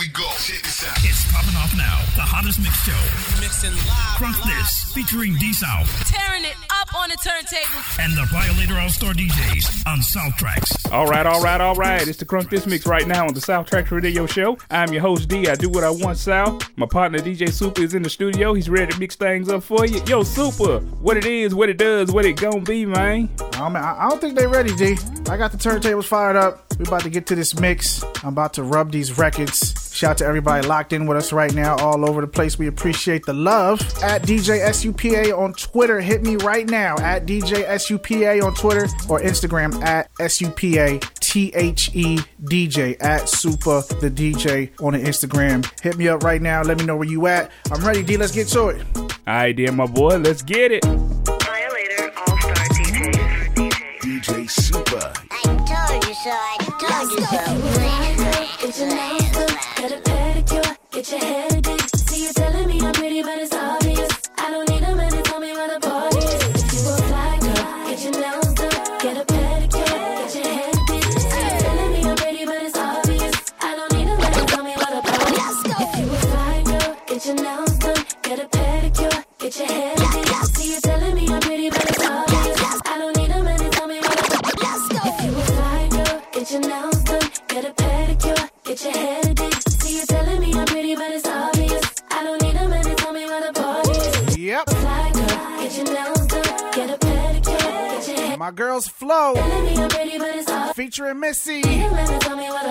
we go. Check this out. It's popping off now. The hottest mix show. Mixing live. Crunk This, featuring D South Tearing it up on the turntable. and the Violator All Star DJs on South Tracks. All right, all right, all right. It's the Crunk This Mix right now on the South Tracks Radio Show. I'm your host, D. I do what I want, Sal. My partner, DJ Super, is in the studio. He's ready to mix things up for you. Yo, Super, what it is, what it does, what it gonna be, man. Oh, man, I I don't think they're ready, D. I got the turntables fired up. We about to get to this mix. I'm about to rub these records. Shout out to everybody locked in with us right now, all over the place. We appreciate the love. At DJ SUPA on Twitter, hit me right now at DJ SUPA on Twitter or Instagram at SUPA T H E DJ at Super the DJ on the Instagram. Hit me up right now. Let me know where you at. I'm ready, D. Let's get to it. All right, then, my boy, let's get it. Violator All Star DJs. DJ Super. I told you so, I told you so. Get your nails done, a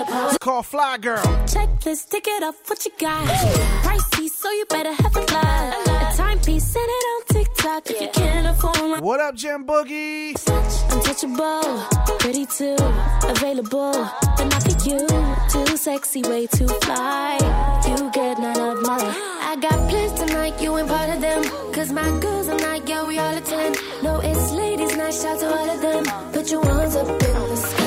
the party It's called Fly Girl. Checklist, tick it up, what you got? Pricey, so you better have a lot. A timepiece, send it on TikTok if you can't afford my What up, Jim Boogie? touch. Untouchable, pretty too, available, but not for you. Too sexy, way too fly. You get none of mine. I got plans tonight, you ain't part of them. Cause my girls are not, yeah, we all attend. No, it's ladies' night, shout to all of them. Put your ones up in the sky.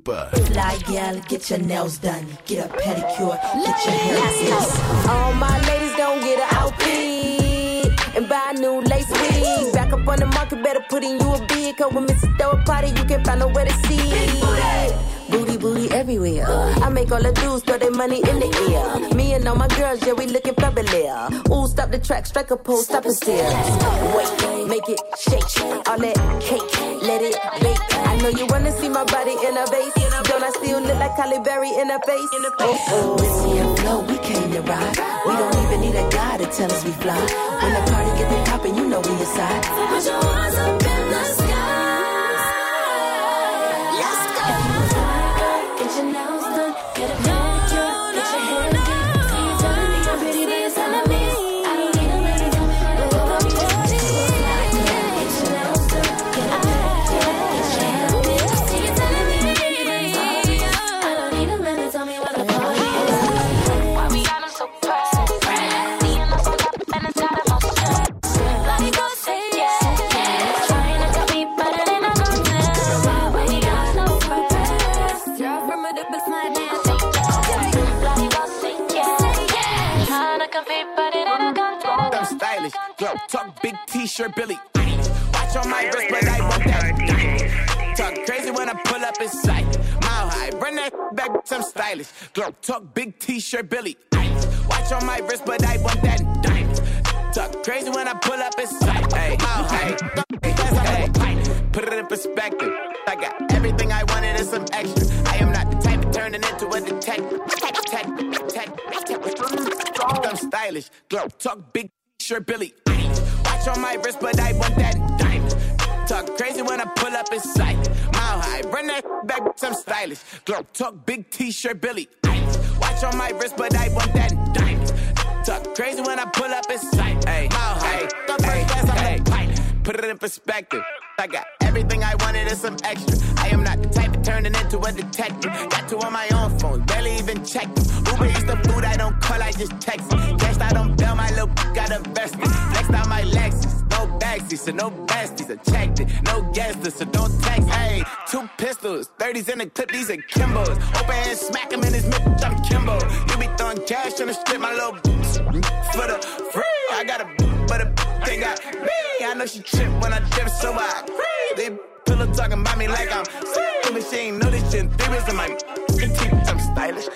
Super. Fly gal, get your nails done, get a pedicure, get your hair fixed. All my ladies don't get an outfit and buy a new lace wig. Back up on the market, better put in you a bid. Cause when Mrs. Throw a party, you can find nowhere to see. Booty, booty everywhere. I make all the dudes throw their money in the air. Me and all my girls, yeah, we looking fabulous. Ooh, stop the track, strike a pose, stop and stare. Wait, make it shake. All that cake, let it bake. Know you wanna see my body in a vase. Don't I still look like Halle Berry in a oh, face? Oh, oh. see and Flo, we came to ride. We don't even need a guy to tell us we fly. When the party get the poppin', you know we inside. Put your hands up Billy. Watch on my wrist, but I want that. Talk crazy when I pull up in sight. Mile high, run that back, I'm stylish. Glow, talk big t-shirt, Billy. Watch on my wrist, but I want that diamond. Talk crazy when I pull up in sight. Hey, high, put it in perspective. I got everything I wanted and some extra. I am not the type of turning into a detective. Detective, detective, detective. I'm stylish, glow, talk big, t-shirt, Billy. Watch on my wrist, but I want that diamond. Talk crazy when I pull up in sight. Mile high, run that back, I'm stylish. Glow, talk big t-shirt Billy. Watch on my wrist, but I want that diamond. Talk crazy when I pull up in sight. Hey, mile high, the first class, I'm the pilot. Put it in perspective. I got everything I wanted and some extra. I am not the type of turning into a detective. Got two on my own phone, barely even check them. Uber eats the food I don't call, I just text. Cashed out on bail, my little got invested. Flexed out my Lexus, no backseat, so no besties. I checked it, no guesses, so don't text. Hey, two pistols, 30s in the clip, these are Kimbos. Open and smack him in his mid, I'm Kimbo. You be throwing cash on the strip, my little for the free. I got a but a they got me. I know she trip when I dip, so I They pillow talking about me like I'm. But she ain't know this shit. Three in my teeth. I'm stylish.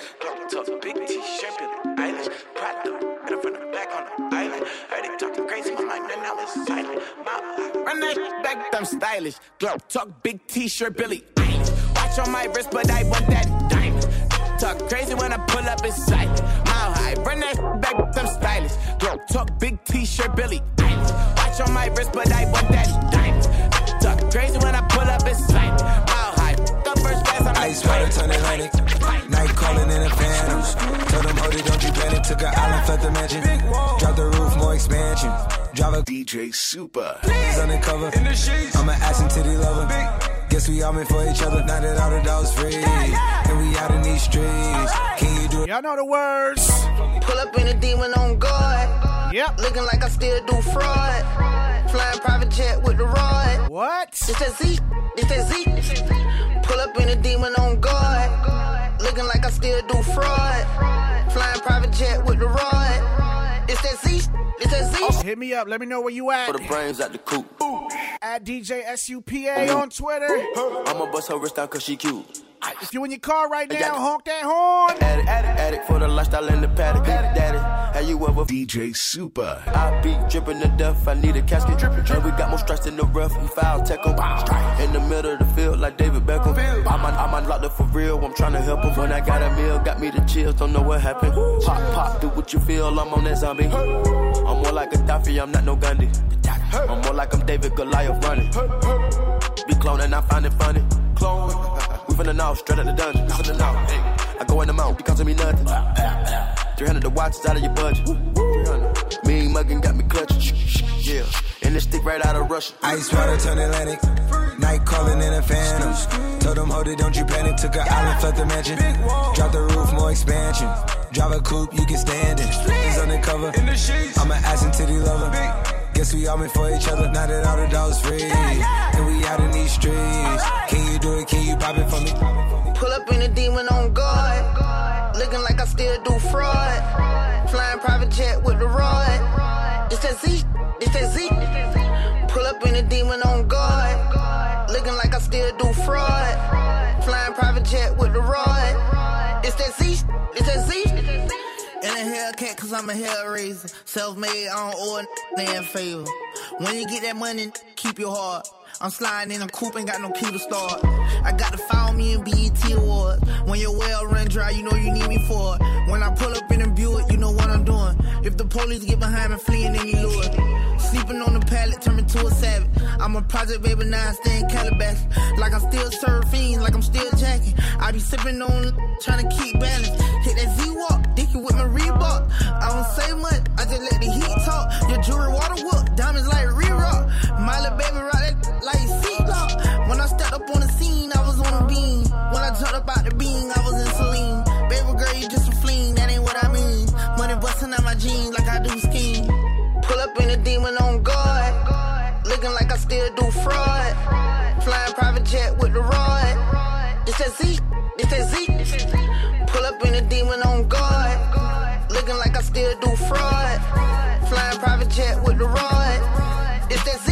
Talk big t-shirt, Billie Eilish. Prada, better from the back on the island. Heard they talking crazy, my mind and now it's silent. My, run that back, I'm stylish. Glow, talk big t-shirt, Billie Eilish. Watch on my wrist, but I want that diamond. Talk crazy when I pull up in sight. Mile high, run that back, I'm stylish. Glow, talk big t-shirt, Billie Eilish. Watch on my wrist, but I want that diamond. Talk crazy when I pull up in sight. Mile high, the first class, I'm Ice water turn Atlantic. Night calling in the phantoms. Told them, hold it, don't you panic. Took an island, felt the mansion. Drop the roof, more expansion. Drive a DJ Super. He's undercover. I'm an ass and titty lover. Guess we all meant for each other. Now that all the dogs free. And we out in these streets. Can you do it? Y'all know the words. Pull up in a demon on guard. Yep. Looking like I still do fraud. Flying private jet with the rod. What? It's that Z. It's that Z. Pull up in a demon on guard. Looking like I still do fraud. Flying private jet with the rod. It's that Z. It's that Z. Oh, hit me up. Let me know where you at. For the brains at the coop. At DJ SUPA on Twitter. I'ma bust her wrist down cause she cute. If you in your car right now, honk that horn. Addict, addict, addict for the lifestyle in the paddock. Big daddy, have you ever DJ Super. I be dripping to death, I need a casket. And we got more strikes in the rough, we foul tech 'em. In the middle of the field like David Beckham. I'm, I'm unlocked up for real, I'm trying to help him. When I got a meal, got me the chills, don't know what happened. Pop, pop, do what you feel, I'm on that zombie. I'm more like a Gaddafi, I'm not no Gandhi. I'm more like I'm David Goliath running. Be cloning, I find it funny. Clone. We finna know, straight out the dungeon. Finna know. Hey. I go in the mouth, it costing me nothing. 300 the watch is out of your budget. 300. Mean muggin' got me clutching. Yeah. And this stick right out of Russia. Ice water turn Atlantic. Night calling in the phantoms. Told them, hold it, don't you panic. Took an island, felt the mansion. Drop the roof, more expansion. Drive a coupe, you can stand it. He's undercover. I'm an ass and titty lover. Guess we all meant for each other. Now that all the dogs free. And we out in these streets. Can you do it? Can you pop for me? Pull up in a demon on guard. Looking like I still do fraud. Flying private jet with the rod. It's that Z. It's that Z. Pull up in a demon on guard. Looking like I still do fraud. Flying private jet with the rod. It's that Z. It's that Z. In a Hellcat, cause I'm a Hellraiser. Self made, I don't owe a favor. When you get that money, keep your heart. I'm sliding in a coupe, ain't got no key to start. I got to follow me in BET Awards. When your well run dry, you know you need me for it. When I pull up in a Buick, you know what I'm doing. If the police get behind me, fleeing any lure. Sleeping on the pallet, turn me to a savage. I'm a project baby, now I stay Calabash. Like I'm still surfing, like I'm still jacking. I be sipping on, trying to keep balance. Hit that Z-Walk, dicky with my Reebok. I don't say much, I just let the heat talk. Your jewelry water whoop, still do fraud. Flying private jet with the rod. It's that Z, it's that Z. Pull up in a demon on guard. Looking like I still do fraud. Flying private jet with the rod. It's that Z,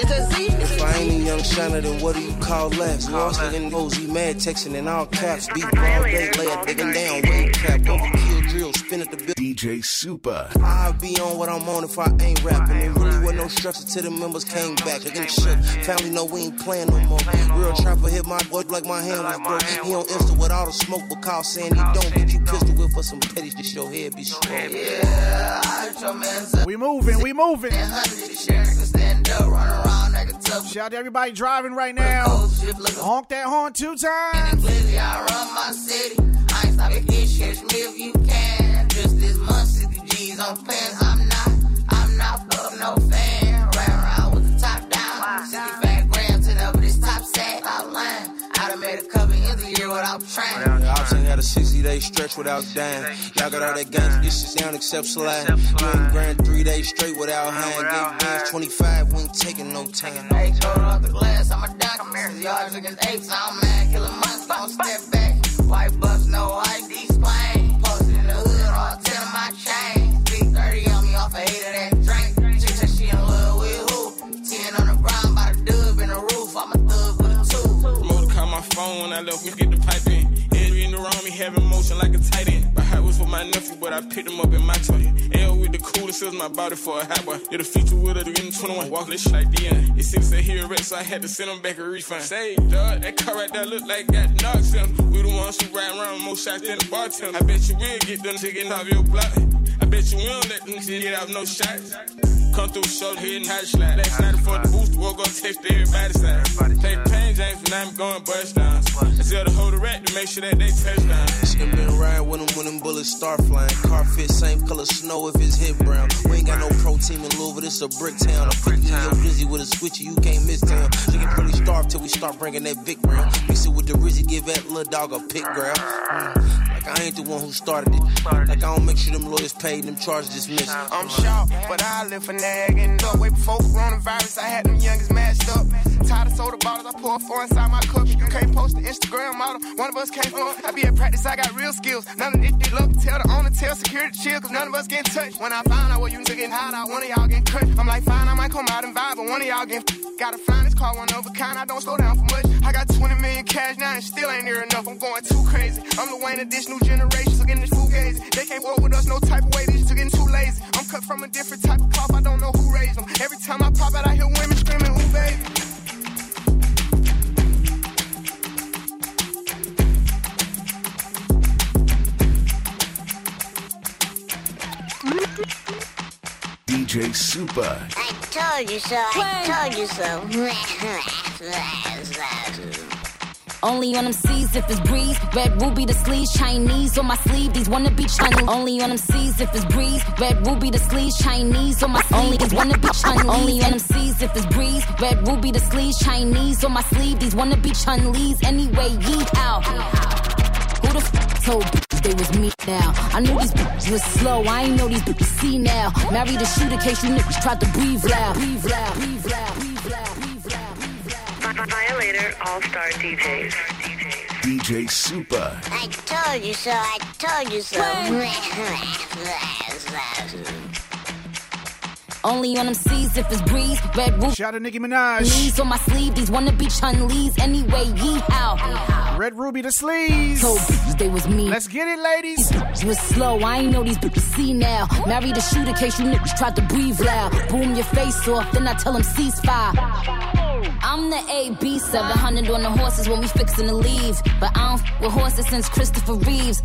it's that Z. If I ain't a young young shiner, then what do you call that? Lost nigga knows he mad texting in all caps. Beat broad day, lay a digging down, wave cap, overkill drill, spin at the bill. DJ Super. I'll be on what I'm on if I ain't rapping. There really was no structure till the members came back. Again, shook. Family know we ain't playing no more. Real trapper hit my boy like my hand was broke. He on Insta with all the smoke, but call saying he don't. Get you pistol whip for some petty shit, your head be strong. Yeah, I hurt your man's up. We moving, we moving. And hundred share can stand up, run around like a tough. Shout out to everybody driving right now. Honk that horn two times. Clearly, I run my city. I ain't stopping this shit. Catch me if you can. Just this month, 60 G's on pants. I'm not, I'm not fuck no fan. Ran around with the top down. 65 grams to the this top set outline. I done made a couple ends a year without. Yeah, I've had a 60 day stretch without dying. Y'all got all that guns, this shit sound except slide. Ain't grand three days straight without hand. Gave bands 25, we ain't taking no time. Hey, go off the glass, I'm a dunk. I'm here. Yards against apes, I'm mad. Killing months, don't step back. White bucks, no ID explain. 30 on me off a eight of that drink. Chick said she in love with who? 10 on the ground, by the dub in the roof. I'm a thug with a two. Promoter called my phone when I left, we get the pipe in. Every in the room, me having motion like a tight end. My hat was for my nephew, but I picked him up in my toy. L with the coolest is my body for a hot boy. Did a feature with her in 21, walk this shit like DN. It seems that he a wreck, so I had to send him back a refund. Say, dog, that car right there look like got knocks in 'em. We the ones who ride around with more shots than the bartender. I bet you will get them chicken off your block. Bet you will let them get out no shots. Come through, show the hidden hot slide. Last night before the boost, we'll go text everybody side. Take pain, James, and I'm going bust down. I tell the whole the rat to make sure that they touch down. Shit been riding with them when them bullets start flying. Car fit same color snow if it's hit brown. We ain't got no pro team in Louisville, this a brick town. I'm 50 in your glizzy with a switchy, you can't miss town. Chicken pretty starved till we start bringing that big round. Mix it with the Rizzy, give that little dog a pick ground. Mm. Like I ain't the one who started it. Like I don't make sure them lawyers paid, them charges dismissed. I'm shocked, but I live for up. Way before coronavirus, I had them youngest matched up. Tired of soda bottles, I pour four inside my cup. You can't post the Instagram model, one of us can't fuck. I be at practice, I got real skills. None of this shit look, tell the owner, tell security chill, cause none of us getting touched. When I find out what you getting hot out, one of y'all getting cut. I'm like, fine, I might come out and vibe, but one of y'all getting Gotta find this car, one of a kind, I don't slow down for much. I got 20 million cash now and still ain't near enough. I'm going too crazy. I'm the Wayne of this new generation, so getting this fugazi. They can't work with us no type of way, they just getting too lazy. I'm cut from a different type of cloth, I don't know who raised them. Every time I pop out, I hear women screaming, who baby? DJ Super. I told you so. I told you so. Only on them C's if it's breeze. Red ruby the sleeves, Chinese on my sleeve. These wanna be Chinese. Only on them C's if it's breeze. Red ruby the sleeves, Chinese on my sleeve. These wanna be Chinese. Only on them C's if it's breeze. Red ruby the sleeves, Chinese on my sleeve. These wanna be Chinese anyway. Yeet out. Who the f told bitches they was me now? I knew these bitches was slow. I ain't know these bitches see now. Married the shooter case you niggas tried to breathe loud. Breathe loud. Breathe loud. Breathe All Star DJs. DJ Super. I told you so. I told you so. Only on them C's if it's breeze. Red ruby. Shout out to Nicki Minaj. Knees on my sleeve. These wanna be Chun-Li's anyway. Yee out. Red Ruby the sleeves. Told bitches they was me. Let's get it, ladies. These bitches was slow. I ain't know these bitches see now. Married the shooter case you niggas tried to breathe loud. Boom your face off. Then I tell them ceasefire. I'm the AB 700 on the horses when we fixin' to leave. But I don't f with horses since Christopher Reeves.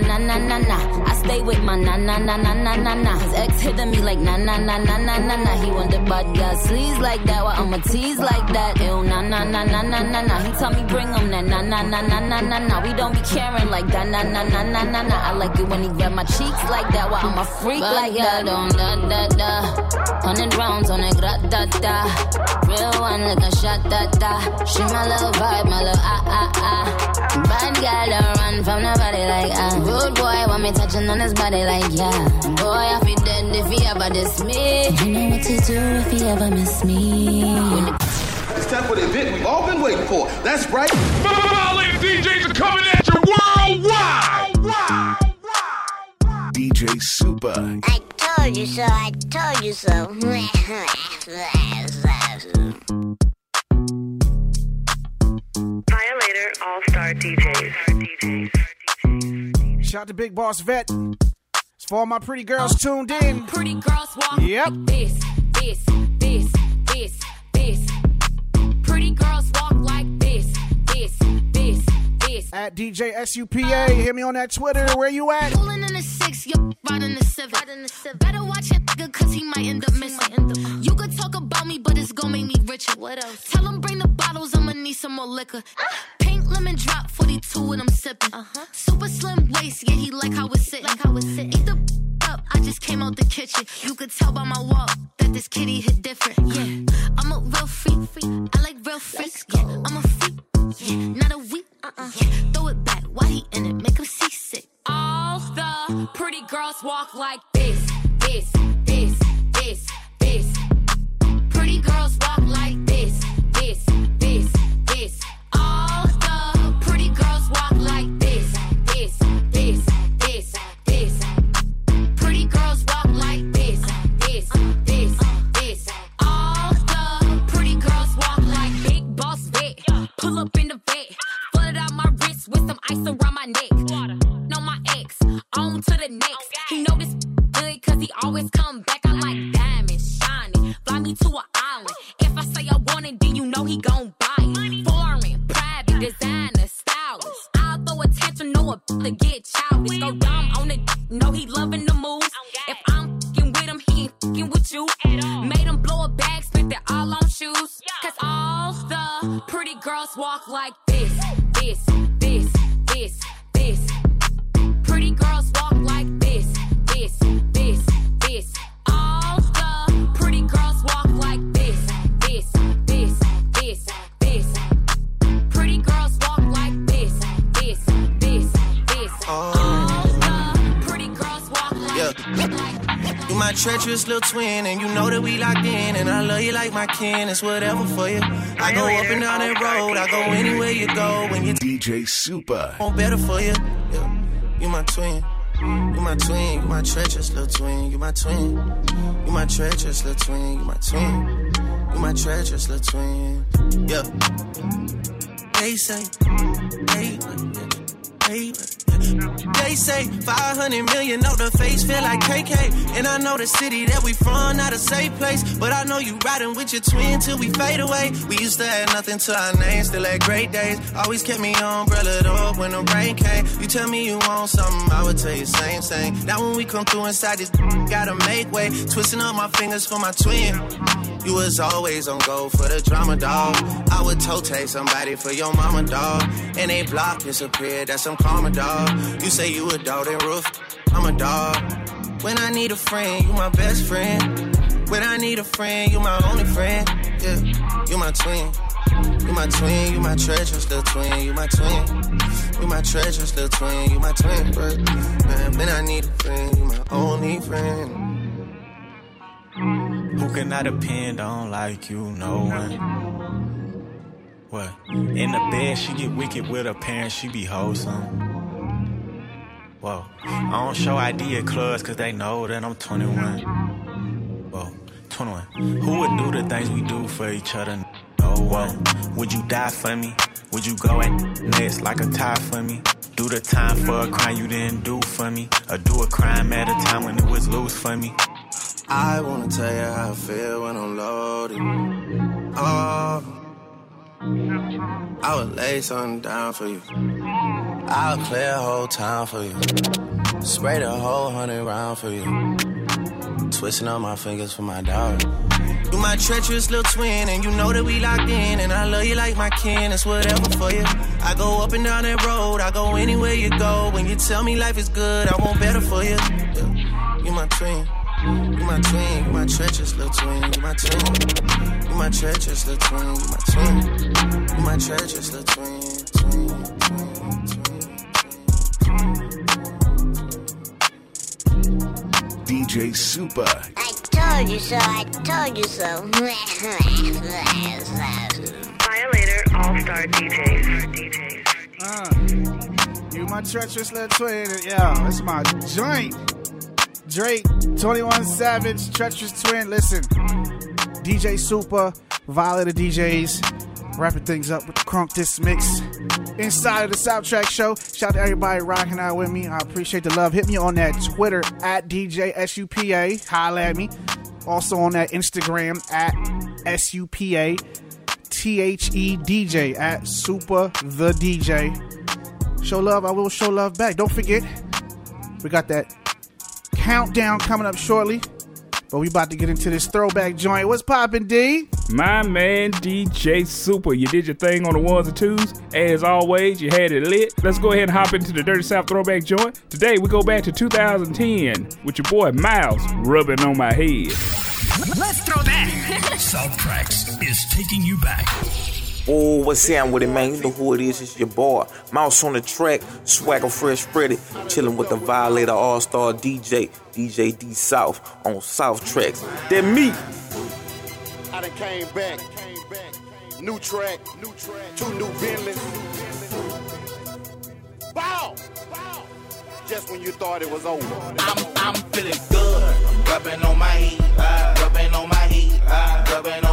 na na na na na. I stay with my na na na na na na na. His ex hitting me like na na na na na na na. He want the bad girl sleaze like that, while I'ma tease like that. Ew na na na na na na na. He tell me bring him that na na na na na na na. We don't be caring like that na na na na na na. I like it when he grab my cheeks like that, while I'm a freak like that. don't da da da. Hundred rounds on a grat da da. Real one like a shot da da. She my little vibe, my little ah ah ah. Bad girl don't run from nobody like ah. Good boy want me touching on his body like yeah. Boy I feel dead if he ever diss me. You know what to do if he ever miss me. It's time for the event we've all been waiting for. That's right. Violated DJs are coming at you worldwide. DJ Super. I told you so, I told you so. Violator All Star DJs. Shout out to Big Boss Vette. It's for all my pretty girls tuned in. Pretty girls walk Yep. this, this, this, this, this. Pretty girls walk like this, this, this, this. At DJ SUPA. Hit me on that Twitter. Where you at? Pulling in the six, you're riding the civic. Better watch your nigga, cause he might end up missing. You could talk about me, but it's gonna make me richer. What else? Tell him bring the bottles, I'ma need some more liquor. Ah! Lemon drop, 42 when I'm sipping. Uh-huh. Super slim waist, yeah, he like how it's sitting. Like how it's sitting. Eat the up, I just came out the kitchen. You could tell by my walk that this kitty hit different. Yeah, I'm a real freak. I like real freaks. Yeah, I'm a freak. Yeah, not a weak. Uh-uh. Yeah, throw it back. Why he in it? Make him seasick. All the pretty girls walk like this, this, know he loving the moves. If I'm fing with him, he ain't fing with you. Made him blow a bag, spent it all on shoes. Cause all the pretty girls walk like this, this, treacherous little twin, and you know that we locked in, and I love you like my kin. It's whatever for you. I go up and down that road, I go anywhere you go. When you DJ Super. want better for you. Yeah. You my twin. You my twin, you my treacherous little twin, you my twin. You my treacherous little twin, you my twin. You my treacherous little twin. Yeah. They say, hey, hey, they say 500 million on the face feel like KK. And I know the city that we from, not a safe place. But I know you riding with your twin till we fade away. We used to have nothing to our name, still had great days. Always kept me umbrella up when the rain came. You tell me you want something, I would tell you same thing. Now when we come through inside this, gotta make way. Twisting up my fingers for my twin. You was always on go for the drama, dog. I would toe take somebody for your mama, dog. And they block disappeared, that's some karma, dog. You say you a dog, then roof, I'm a dog. When I need a friend, you my best friend. When I need a friend, you my only friend. Yeah, you my twin. You my twin, you my treacherous little twin, you my twin. You my treacherous little twin, you my twin, bro. Man, when I need a friend, you my only friend. Who can I depend on like you, no one? What? In the bed, she get wicked with her parents, she be wholesome. Whoa. I don't show ID at clubs cause they know that I'm 21. Whoa. 21. Who would do the things we do for each other? No one. Would you die for me? Would you go at next like a tie for me? Do the time for a crime you didn't do for me? Or do a crime at a time when it was loose for me? I wanna tell you how I feel when I'm loaded. Oh, I would lay something down for you. I'll clear a whole town for you. Spray the whole hundred round for you. Twisting up my fingers for my dog. You my treacherous little twin, and you know that we locked in. And I love you like my kin, it's whatever for you. I go up and down that road, I go anywhere you go. When you tell me life is good, I want better for you. Yeah. You my twin. You my twin, you my treacherous little twin, you my twin. You my treacherous little twin, you my twin. You my treacherous little twin, twin, DJ Super. I told you so, I told you so. Violator All Star DJs. Uh, you my treacherous little twin. Yeah, that's my joint. Drake, 21 Savage, treacherous twin. Listen, DJ Super, Violator DJs, wrapping things up with the Crunk This Mix. Inside of the South Tracks Show. Shout out to everybody rocking out with me. I appreciate the love. Hit me on that Twitter at DJ SUPA. Holla at me. Also on that Instagram at SUPA. T H E DJ at Super the DJ. Show love, I will show love back. Don't forget, we got that countdown coming up shortly. But we about to get into this throwback joint. What's poppin', D? My man DJ Super, you did your thing on the ones and twos. As always, you had it lit. Let's go ahead and hop into the Dirty South throwback joint. Today we go back to 2010 with your boy Miles rubbing on my head. Let's throw that. South Tracks is taking you back. Oh, what's down with it, man? You know who it is. It's your boy. Mouse on the track, swagger fresh Freddy, chilling with the Violator All Star DJ, DJ D South on South Tracks. That me. I done came back. Came back, new track, new track, two new Bentleys. Bow! Just when you thought it was over. I'm, I'm feeling good. I'm rubbing on my heat, uh, rubbing on my heat, uh, rubbing on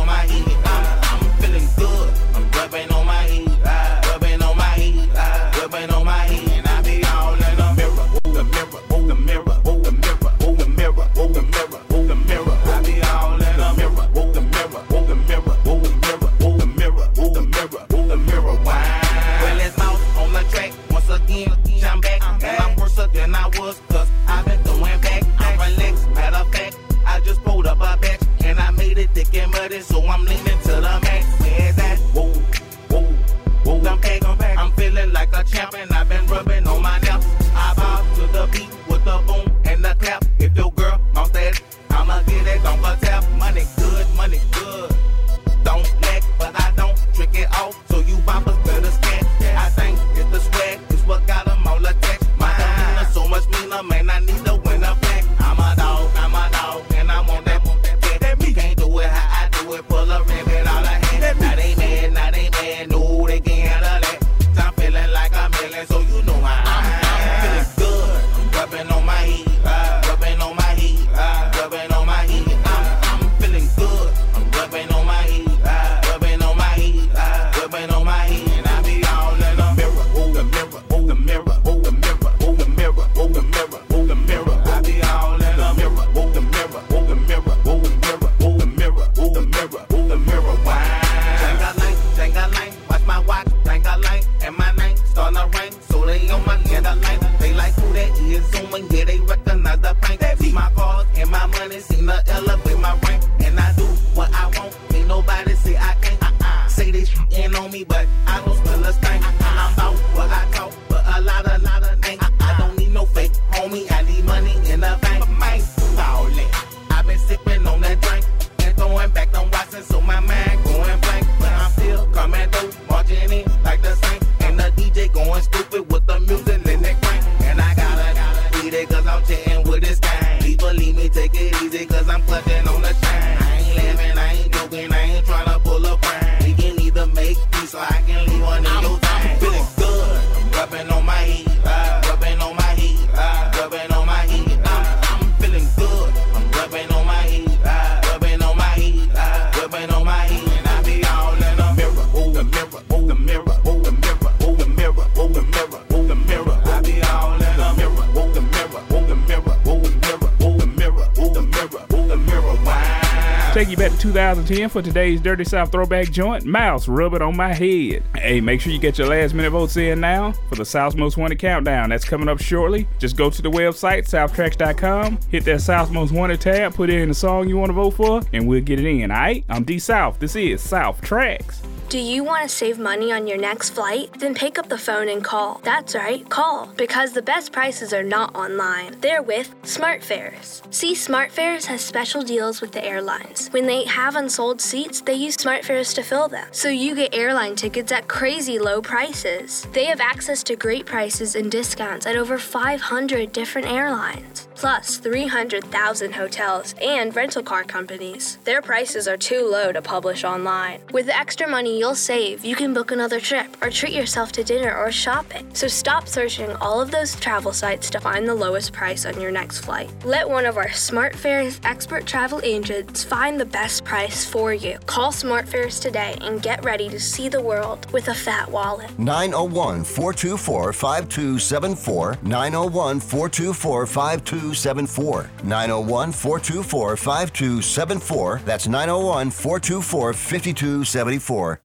so I'm leaning to it, cause I'm chatting with this thing. People believe me, take it easy, cause I'm clutching on the chain. I ain't laughing, I ain't joking, I ain't trying to pull a prank. We can either make peace or I can leave one in I'm, your time. I'm feeling good, I'm rapping on my heat. 2010 for today's Dirty South throwback joint, Mouse Rub It On My Head. Hey, make sure you get your last minute votes in now for the South's Most Wanted Countdown. That's coming up shortly. Just go to the website, southtracks.com, hit that South's Most Wanted tab, put in the song you want to vote for, and we'll get it in, alright? I'm D South. This is South Tracks. Do you want to save money on your next flight? Then pick up the phone and call. That's right, call. Because the best prices are not online. They're with SmartFares. See, SmartFares has special deals with the airlines. When they have unsold seats, they use SmartFares to fill them. So you get airline tickets at crazy low prices. They have access to great prices and discounts at over 500 different airlines. Plus 300,000 hotels and rental car companies. Their prices are too low to publish online. With the extra money you'll save, you can book another trip or treat yourself to dinner or shopping. So stop searching all of those travel sites to find the lowest price on your next flight. Let one of our SmartFares expert travel agents find the best price for you. Call SmartFares today and get ready to see the world with a fat wallet. 901 424 5274. 901 424 5274. 901 424 5274. That's 901 424 5274.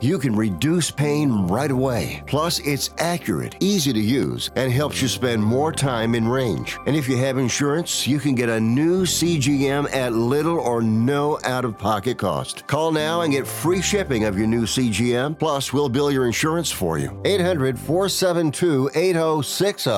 You can reduce pain right away. Plus, it's accurate, easy to use, and helps you spend more time in range. And if you have insurance, you can get a new CGM at little or no out of pocket cost. Call now and get free shipping of your new CGM. Plus, we'll bill your insurance for you. 800 472 8060.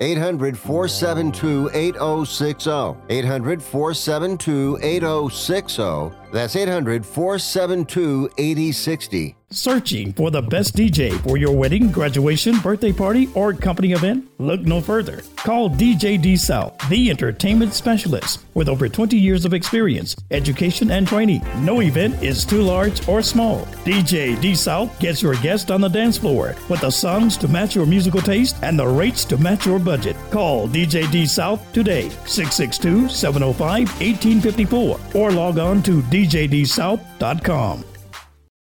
800 472 8060. 800 472 8060. That's 800 472 8060. Searching for the best DJ for your wedding, graduation, birthday party, or company event? Look no further. Call DJ D South, the entertainment specialist with over 20 years of experience, education, and training. No event is too large or small. DJ D South gets your guest on the dance floor with the songs to match your musical taste and the rates to match your budget. Call DJ D South today, 662 705 1854, or log on to djdsouth.com.